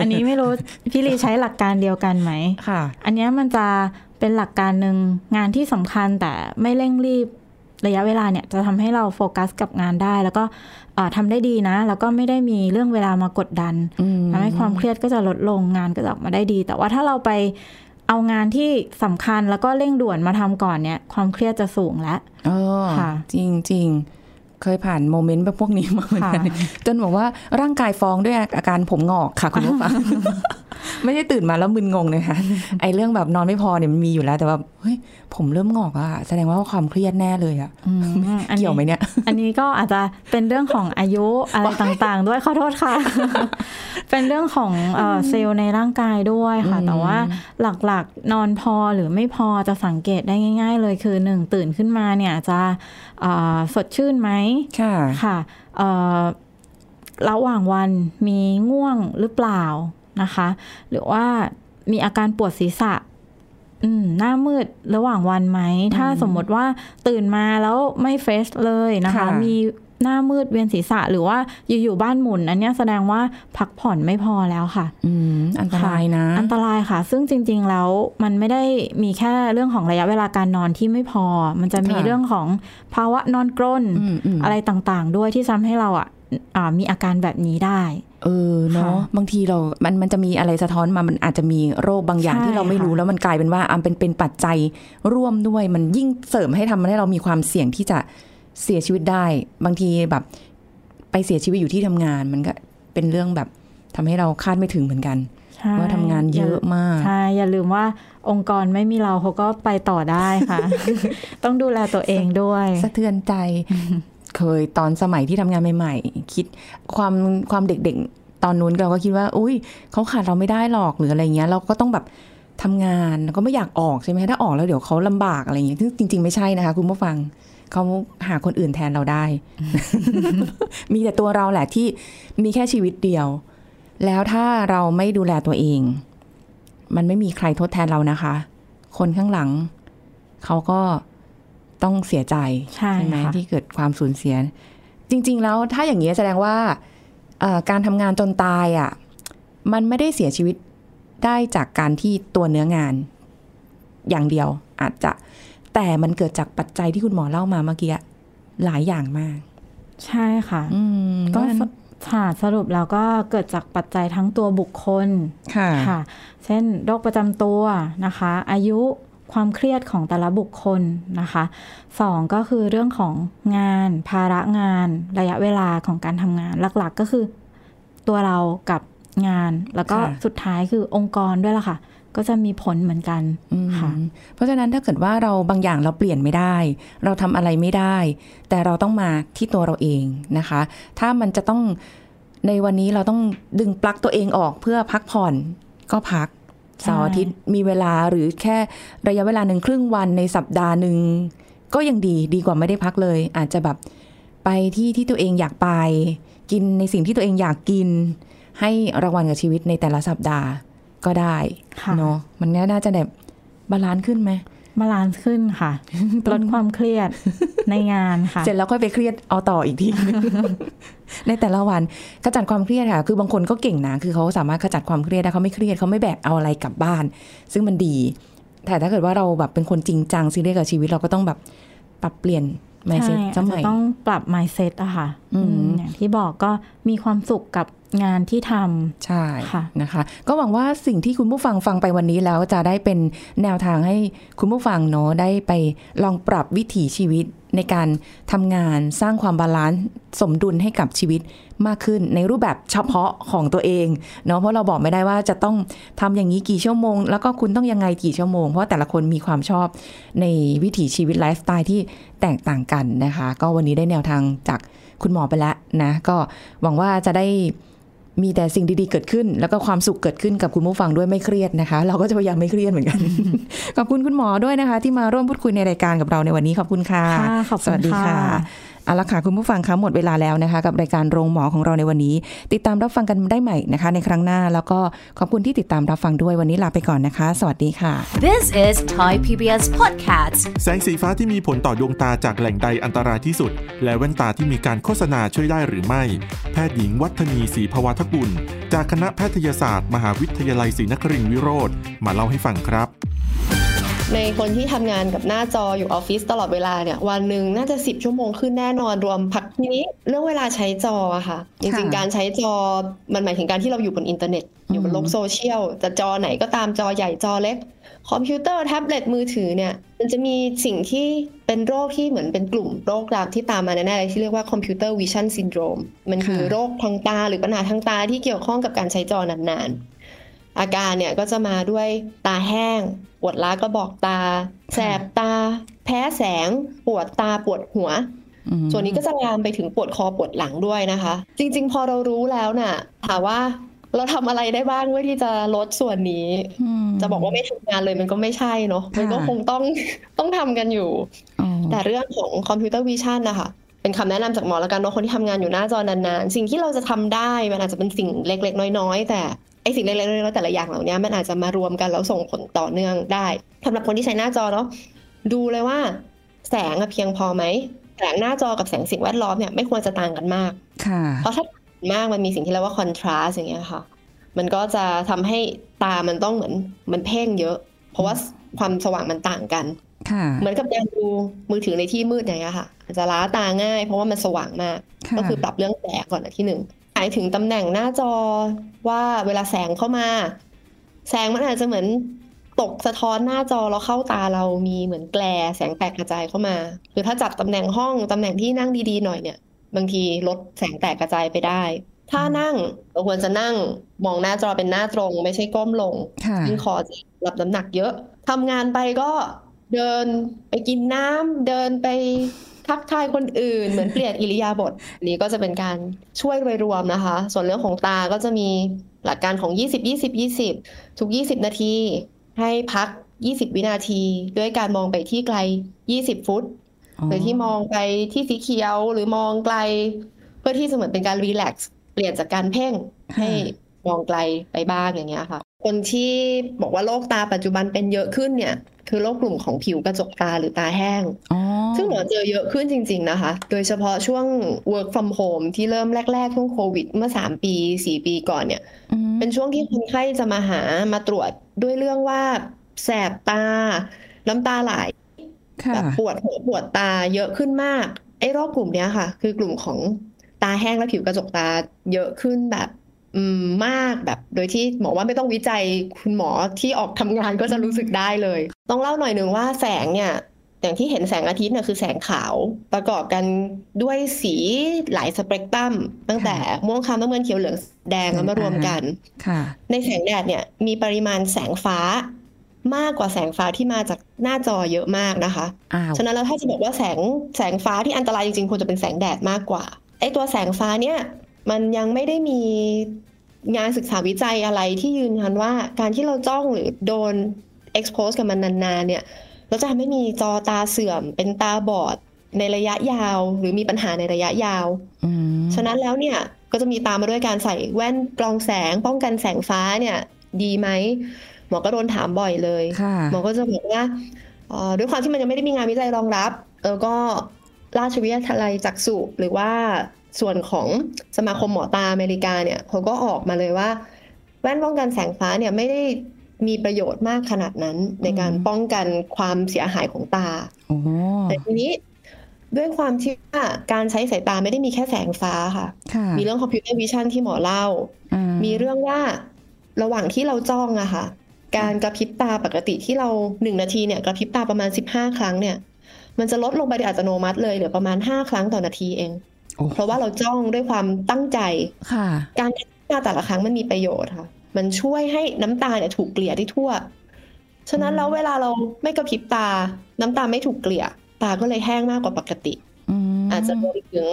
[SPEAKER 2] อันนี้ไม่รู้พี่ลีใช้หลักการเดียวกันไหม
[SPEAKER 3] ค่ะ
[SPEAKER 2] อันเนี้ยมันจะเป็นหลักการหนึ่งงานที่สำคัญแต่ไม่เร่งรีบระยะเวลาเนี่ยจะทำให้เราโฟกัสกับงานได้ แล้วก็เอ่อทำได้ดีนะ แล้วก็ไม่ได้มีเรื่องเวลามากดดัน
[SPEAKER 3] อืม
[SPEAKER 2] ทำให้ความเครียดก็จะลดลงงานก็จะออกมาได้ดี แต่ว่าถ้าเราไป เอางานที่สำคัญแล้วก็เร่งด่วนมาทำก่อนเนี่ย ความเครียดจะสูงแล้ว
[SPEAKER 3] เออ
[SPEAKER 2] ค่ะ
[SPEAKER 3] จริงจริง เคยผ่านโมเมนต์แบบพวกนี้มาเหมือนกัน
[SPEAKER 2] ค่ะ
[SPEAKER 3] จนบอกว่าร่างกายฟ้องด้วยอาการผมงอกค่ะคุณผู้ฟังไม่ได้ตื่นมาแล้วมึนงงเลยค่ะไอ้เรื่องแบบนอนไม่พอเนี่ยมันมีอยู่แล้ว แต่ว่าเฮ้ยผมเริ่มงอกอะแสดงว่าความเครียดแน่เลยอะ
[SPEAKER 2] อืมอันนี้
[SPEAKER 3] เกี่ยวไหมเนี่ย
[SPEAKER 2] อันนี้ก็อาจจะเป็นเรื่องของอายุอะไรต่างๆ ด้วยขอโทษค่ะ เป็นเรื่องของเอ่อเซลล์ในร่างกายด้วยค่ะ
[SPEAKER 3] อืม
[SPEAKER 2] แต่ว่าหลักๆนอนพอหรือไม่พอจะสังเกตได้ง่าย ๆ เลยคือหนึ่งตื่นขึ้นมาเนี่ยจะเอ่อ สดชื่นไหม
[SPEAKER 3] ค่ะ
[SPEAKER 2] ค่ะเอ่อระหว่างวันมีง่วงหรือเปล่านะคะ หรือว่ามีอาการปวดศีรษะอืมหน้ามืดระหว่างวันไหม ถ้าสมมติว่าตื่นมาแล้วไม่เฟรชเลยนะคะ
[SPEAKER 3] ค่ะ
[SPEAKER 2] มี หน้ามืดเวียนศีรษะ หรือว่าอยู่ๆบ้านหมุนอันเนี้ยแสดงว่าพักผ่อนไม่พอแล้วค่ะ
[SPEAKER 3] อืมอันตรายนะ
[SPEAKER 2] อันตรายค่ะ ซึ่งจริง ๆ แล้วมันไม่ได้มีแค่เรื่องของระยะเวลาการนอนที่ไม่พอ มันจะมี
[SPEAKER 3] ค่ะ
[SPEAKER 2] เรื่องของภาวะนอนกรน
[SPEAKER 3] อืมอืม
[SPEAKER 2] อะไรต่างๆ ด้วยที่ทำให้เราอะอ่ามีอาการแบบนี้ได้
[SPEAKER 3] เออเนาะ
[SPEAKER 2] ค่ะ
[SPEAKER 3] บางทีเรา มันมันจะมีอะไรสะท้อนมามันอาจจะมีโรคบางอย่าง
[SPEAKER 2] ใช่
[SPEAKER 3] ที่เราไม่รู้
[SPEAKER 2] ค่ะ
[SPEAKER 3] แล้วมันกลายเป็นว่าอะเป็นเป็นปัจจัยร่วมด้วยมันยิ่งเสริมให้ทำให้เรามีความเสี่ยงที่จะ เสียชีวิตได้ บางทีแบบ ไปเสียชีวิตอยู่ที่ทำงาน มันก็เป็นเรื่องแบบทำให้เราคาดไม่ถึงเหมือนกัน
[SPEAKER 2] ใช่
[SPEAKER 3] ว่าทำงานเยอะมาก
[SPEAKER 2] ใช่อย่าลืมว่าองค์กรไม่มีเราเขาก็ไปต่อได้ค่ะ ต้องดูแลตัวเองด้วย
[SPEAKER 3] สะเทือนใจ เคยตอนสมัยที่ทำงานใหม่ ๆ คิดความความเด็กๆ ตอนนู้นเราก็คิดว่า อุ้ยเขาขาดเราไม่ได้หรอกหรืออะไรเงี้ย เราก็ต้องแบบทำงานแล้วก็ไม่อยากออกใช่ไหมถ้าออกแล้วเดี๋ยวเขาลำบากอะไรเงี้ยซึ่งจริง ๆ ไม่ใช่นะคะ คุณผู้ฟัง เขาหาคนอื่นแทนเราได้ มีแต่ตัวเราแหละที่มีแค่ชีวิตเดียว แล้วถ้าเราไม่ดูแลตัวเอง มันไม่มีใครทดแทนเรานะคะ คนข้างหลัง เขาก็ต้องเสียใจ
[SPEAKER 2] ใช่
[SPEAKER 3] ไหม
[SPEAKER 2] ค่ะ
[SPEAKER 3] ที่เกิดความสูญเสีย จริง ๆ แล้วถ้าอย่างนี้ยแสดงว่าเอ่อการทำงานจนตายอะ มันไม่ได้เสียชีวิตได้จากการที่ตัวเนื้องาน อย่างเดียวอาจจะ แต่มันเกิดจากปัจจัยที่คุณหมอเล่ามาเมื่อกี้หลายอย่างมาก
[SPEAKER 2] ใช่ค่ะ
[SPEAKER 3] อืม
[SPEAKER 2] ก็
[SPEAKER 3] ว่า
[SPEAKER 2] สค่ะสรุปแล้วก็เกิดจากปัจจัยทั้งตัวบุคคล
[SPEAKER 3] ค่ะ
[SPEAKER 2] ค่ะเช่นโรคประจำตัวนะคะ อายุความเครียดของแต่ละบุคคลนะคะสองก็คือเรื่องของงาน ภาระงาน ระยะเวลาของการทำงาน หลักๆก็คือตัวเรากับงาน แล้วก็
[SPEAKER 3] ค่ะ
[SPEAKER 2] สุดท้ายคือองค์กรด้วยล่ะค่ะ ก็จะมีผลเหมือนกัน
[SPEAKER 3] อืม
[SPEAKER 2] ค่ะ
[SPEAKER 3] เพราะฉะนั้นถ้าเกิดว่าเราบางอย่างเราเปลี่ยนไม่ได้ เราทำอะไรไม่ได้ แต่เราต้องมาที่ตัวเราเองนะคะ ถ้ามันจะต้องในวันนี้เราต้องดึงปลั๊กตัวเองออกเพื่อพักผ่อนก็พัก
[SPEAKER 2] ใช่
[SPEAKER 3] เสาร์อาทิตย์มีเวลาหรือแค่ระยะเวลาหนึ่งครึ่งวันในสัปดาห์หนึ่งก็ยังดีดีกว่าไม่ได้พักเลย อาจจะแบบไปที่ที่ตัวเองอยากไป กินในสิ่งที่ตัวเองอยากกิน ให้รางวัลกับชีวิตในแต่ละสัปดาห์ ก็ได้
[SPEAKER 2] ค่ะ
[SPEAKER 3] เนาะมันน่าจะแบบ balance ขึ้นไหม
[SPEAKER 2] balance ขึ้นค่ะลดความเครียดในงานค่ะ
[SPEAKER 3] เสร็จแล้วค่อยไปเครียดเอาต่ออีกทีในแต่ละวันขจัดความเครียดค่ะ คือบางคนก็เก่งนะคือเขาสามารถขจัดความเครียดได้เขาไม่เครียดเขาไม่แบกเอาอะไรกลับบ้าน ซึ่งมันดี แต่ถ้าเกิดว่าเราแบบเป็นคนจริงจังซีเรียสกับชีวิตเราก็ต้องแบบปรับเปลี่ยน
[SPEAKER 2] ใช่
[SPEAKER 3] mindset
[SPEAKER 2] อาจ
[SPEAKER 3] ส
[SPEAKER 2] จะ
[SPEAKER 3] มัย
[SPEAKER 2] ต้องปรับ mindset อะค่ะ
[SPEAKER 3] อืม
[SPEAKER 2] อืมอย่างที่บอกก็มีความสุขกับ งานที่ทำ
[SPEAKER 3] ใช่
[SPEAKER 2] ค่ะ
[SPEAKER 3] นะคะ ก็หวังว่าสิ่งที่คุณผู้ฟังฟังไปวันนี้แล้วจะได้เป็นแนวทางให้คุณผู้ฟังเนาะได้ไปลองปรับวิถีชีวิตในการทำงานสร้างความ balance สมดุลให้กับชีวิตมากขึ้นในรูปแบบเฉพาะของตัวเองเนาะเพราะเราบอกไม่ได้ว่าจะต้องทำอย่างนี้กี่ชั่วโมง แล้วก็คุณต้องยังไงกี่ชั่วโมง เพราะแต่ละคนมีความชอบในวิถีชีวิตไลฟ์สไตล์ที่แตกต่างกันนะคะ ก็วันนี้ได้แนวทางจากคุณหมอไปแล้วนะ ก็หวังว่าจะได้ มีแต่สิ่งดีๆเกิดขึ้น แล้วก็ความสุขเกิดขึ้นกับคุณผู้ฟังด้วยไม่เครียดนะคะ เราก็จะพยายามไม่เครียดเหมือนกัน ขอบคุณคุณหมอด้วยนะคะ ที่มาร่วมพูดคุยในรายการกับเราในวันนี้ขอบคุณค่ะ
[SPEAKER 2] ค่ะขอบคุณ
[SPEAKER 3] สวัสดีค่ะ
[SPEAKER 2] ค่ะ
[SPEAKER 3] เอาละค่ะคุณผู้ฟังคะหมดเวลาแล้วนะคะ กับรายการโรงหมอของเราในวันนี้ ติดตามรับฟังกันได้ใหม่นะคะ ในครั้งหน้าแล้วก็ขอบคุณที่ติดตามรับฟังด้วยวันนี้ลาไปก่อนนะคะ สวัสดีค่ะ
[SPEAKER 1] This is Thai PBS Podcast.
[SPEAKER 4] แสงสีฟ้าที่มีผลต่อดวงตาจากแหล่งใดอันตรายที่สุด และแว่นตาที่มีการโฆษณาช่วยได้หรือไม่ แพทย์หญิงวัฒนีศรีภวัฒกุล จากคณะแพทยศาสตร์ มหาวิทยาลัยศรีนครินทรวิโรธมาเล่าให้ฟังครับ
[SPEAKER 5] ในคนที่ทำงานกับหน้าจออยู่ออฟฟิศตลอดเวลาเนี่ยวันหนึ่งน่าจะ 10 ชั่วโมงขึ้นแน่นอนรวมพักทีนี้เรื่องเวลาใช้จออะค่ะ จริงๆ การใช้จอมันหมายถึงการที่เราอยู่บนอินเทอร์เน็ต อยู่บนโลกโซเชียลจะจอไหนก็ตามจอใหญ่จอเล็ก คอมพิวเตอร์แท็บเล็ตมือถือเนี่ยมันจะมีสิ่งที่เป็นโรคที่เหมือนเป็นกลุ่มโรคตามที่ตามมาแน่ๆเลยที่เรียกว่า computer vision syndrome มันคือ
[SPEAKER 3] ค่ะ
[SPEAKER 5] โรคทางตาหรือปัญหาทางตาที่เกี่ยวข้องกับการใช้จอนานๆ อาการเนี่ยก็จะมาด้วยตาแห้ง ปวดล้ากระบอกตา แสบตา แพ้แสง ปวดตาปวดหัว
[SPEAKER 3] อืม
[SPEAKER 5] ส่วนนี้ก็จะลามไปถึงปวดคอปวดหลังด้วยนะคะ จริง ๆ พอเรารู้แล้วน่ะถามว่าเราทำอะไรได้บ้างเพื่อที่จะลดส่วนนี้
[SPEAKER 3] อืม
[SPEAKER 5] จะบอกว่าไม่ทำงานเลยมันก็ไม่ใช่เนาะ
[SPEAKER 3] ค่ะ
[SPEAKER 5] มันก็คงต้องต้องทำกันอยู่
[SPEAKER 3] อ๋อ
[SPEAKER 5] แต่เรื่องของ computer vision นะคะเป็นคำแนะนำจากหมอแล้วกันเนาะคนที่ทำงานอยู่หน้าจอนานๆ สิ่งที่เราจะทำได้มันอาจจะเป็นสิ่งเล็กๆ น้อยๆ แต่ ไอ้สิ่งเล็กๆน้อยๆแต่ละอย่างเหล่านี้มันอาจจะมารวมกันแล้วส่งผลต่อเนื่องได้สำหรับคนที่ใช้หน้าจอเนาะดูเลยว่า แสงอะเพียงพอไหมแสงหน้าจอกับแสงสิ่งแวดล้อมเนี่ยไม่ควรจะต่างกันมาก
[SPEAKER 3] ค่ะ
[SPEAKER 5] เพราะถ้าต่างมากมันมีสิ่งที่เรียกว่าคอนทราสอย่างเงี้ยค่ะ มันก็จะทำให้ตามันต้องเหมือนมันเพ่งเยอะ เพราะว่าความสว่างมันต่างกัน
[SPEAKER 3] ค่ะ
[SPEAKER 5] เหมือนกับการดูมือถือในที่มืดอย่างเงี้ยค่ะอาจจะล้าตาง่าย เพราะว่ามันสว่างมาก
[SPEAKER 3] ค่ะ
[SPEAKER 5] ก็คือปรับเรื่องแสงก่อนอันที่หนึ่งหมายถึงตำแหน่งหน้าจอว่าเวลาแสงเข้ามา แสงมันอาจจะเหมือนตกสะท้อนหน้าจอแล้วเข้าตาเรามีเหมือนแกลแสงแตกกระจายเข้ามาหรือถ้าจับตำแหน่งห้องตำแหน่งที่นั่งดีๆหน่อยเนี่ย บางทีลดแสงแตกกระจายไปได้ ถ้านั่งเราควรจะนั่งมองหน้าจอเป็นหน้าตรง ไม่ใช่ก้มลง
[SPEAKER 3] ค่ะ
[SPEAKER 5] ยิ่งคอจะรับน้ำหนักเยอะทำงานไปก็เดินไปกินน้ำเดินไป ทักทายคนอื่น เหมือนเปลี่ยนอิริยาบถอันนี้ก็จะเป็นการช่วยโดยรวมนะคะ ส่วนเรื่องของตาก็จะมีหลักการของ 20 20 20 ทุก 20 นาที ให้พัก 20 วินาที ด้วยการมองไปที่ไกล 20 ฟุตหรือที่มองไปที่สีเขียวหรือมองไกล เพื่อที่จะเหมือนเป็นการรีแลกซ์เปลี่ยนจากการเพ่งให้มองไกลไปบ้างอย่างเงี้ยค่ะ คนที่บอกว่าโรคตาปัจจุบันเป็นเยอะขึ้นเนี่ย คือโรคกลุ่มของผิวกระจกตาหรือตาแห้ง
[SPEAKER 3] อ๋อ
[SPEAKER 5] ซึ่งหมอเจอเยอะขึ้นจริง ๆนะคะ โดยเฉพาะช่วง work from home ที่เริ่มแรก ๆ ช่วงโควิด เมื่อ3ปี4ปีก่อนเนี่ย
[SPEAKER 3] อืม
[SPEAKER 5] เป็นช่วงที่คนไข้จะมาหามาตรวจด้วยเรื่องว่าแสบตา น้ำตาไหล
[SPEAKER 3] ค่ะ
[SPEAKER 5] แบบปวดหัวปวดตาเยอะขึ้นมากไอ้โรคกลุ่มเนี้ยค่ะ คือกลุ่มของตาแห้งและผิวกระจกตาเยอะขึ้นแบบอื มมากแบบโดยที่หมอว่าไม่ต้องวิจัยคุณหมอที่ออกทำงานก็จะรู้สึกได้เลย ต้องเล่าหน่อยหนึ่งว่าแสงเนี่ยอย่างที่เห็นแสงอาทิตย์เนี่ยคือแสงขาวประกอบกันด้วยสีหลายสเปกตรัมตั้งแต่ม่วงคล้ำน้ำเงินเขียวเหลืองแดงเอามารวมกัน
[SPEAKER 3] ค่ะ
[SPEAKER 5] ในแสงแดดเนี่ยมีปริมาณแสงฟ้ามากกว่าแสงฟ้าที่มาจากหน้าจอเยอะมากนะคะ
[SPEAKER 3] อ้าว
[SPEAKER 5] ฉะนั้นแล้วถ้าจะบอกว่าแสงแสงฟ้าที่อันตรายจริงๆควรจะเป็นแสงแดดมากกว่าไอ้ตัวแสงฟ้าเนี่ย มันยังไม่ได้มีงานศึกษาวิจัยอะไรที่ยืนยันว่าการที่เราจ้องหรือโดน expose กับมันนานๆเนี่ยเราจะทำให้มีจอตาเสื่อม เป็นตาบอดในระยะยาว หรือมีปัญหาในระยะยาว
[SPEAKER 3] อืม
[SPEAKER 5] ฉะนั้นแล้วเนี่ยก็จะมีตามมาด้วยการใส่แว่นกรองแสง ป้องกันแสงฟ้าเนี่ย ดีไหมหมอก็โดนถามบ่อยเลย
[SPEAKER 3] ค่ะ
[SPEAKER 5] หมอก็จะบอกว่าเอ่อด้วยความที่มันยังไม่ได้มีงานวิจัยรองรับเออก็ราชวิทยาลัยจักษุหรือว่า ส่วนของสมาคมหมอตาอเมริกาเนี่ยเขาก็ออกมาเลยว่า แว่นป้องกันแสงฟ้าเนี่ยไม่ได้มีประโยชน์มากขนาดนั้นในการป้องกันความเสียหายของตา
[SPEAKER 3] โอ้
[SPEAKER 5] แต่ทีนี้ด้วยความที่ว่าการใช้สายตาไม่ได้มีแค่แสงฟ้าค่ะ
[SPEAKER 3] ค่ะ
[SPEAKER 5] มีเรื่องคอมพิวเตอร์วิชั่นที่หมอเล่า
[SPEAKER 3] อื
[SPEAKER 5] มีเรื่องว่าระหว่างที่เราจ้องอะค่ะ การกระพริบตาปกติที่เราหนึ่งนาทีเนี่ยกระพริบตาประมาณ15ครั้งเนี่ย มันจะลดลงไปโดยอัตโนมัติเลยเหลือประมาณ5ครั้งต่อนาทีเอง
[SPEAKER 3] โอ้
[SPEAKER 5] เพราะว่าเราจ้องด้วยความตั้งใจ
[SPEAKER 3] ค่ะ
[SPEAKER 5] การกระพริบตาแต่ละครั้งมันมีประโยชน์ค่ะ มันช่วยให้น้ำตาเนี่ยถูกเกลี่ยได้ทั่ว ฉะนั้นแล้วเวลาเราไม่กระพริบตา น้ำตาไม่ถูกเกลี่ย ตาก็เลยแห้งมากกว่าปกติ
[SPEAKER 3] อืม
[SPEAKER 5] อาจจะรวมถึง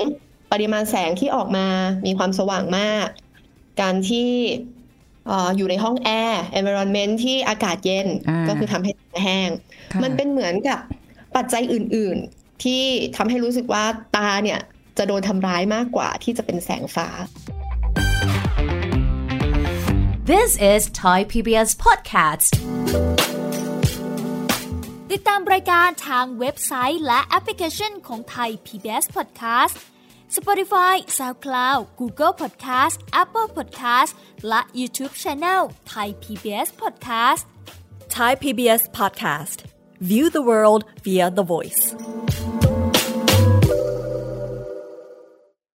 [SPEAKER 5] ปริมาณแสงที่ออกมามีความสว่างมาก การที่เอ่ออยู่ในห้องแอร์ environment ที่อากาศเย็น
[SPEAKER 3] อ่า
[SPEAKER 5] ก็คือทำให้ตาแห้ง
[SPEAKER 3] ค่ะ
[SPEAKER 5] มันเป็นเหมือนกับปัจจัยอื่น ๆ ที่ทำให้รู้สึกว่าตาเนี่ย จะโดนทำร้ายมากกว่าที่จะเป็นแสงฟ้า
[SPEAKER 1] This is Thai PBS Podcast
[SPEAKER 6] ติดตามรายการทางเว็บไซต์และแอปพลิเคชันของไทย PBS Podcast Spotify SoundCloud Google Podcast Apple Podcast และ YouTube Channel Thai PBS Podcast
[SPEAKER 7] Thai PBS podcast. View the world via the voice.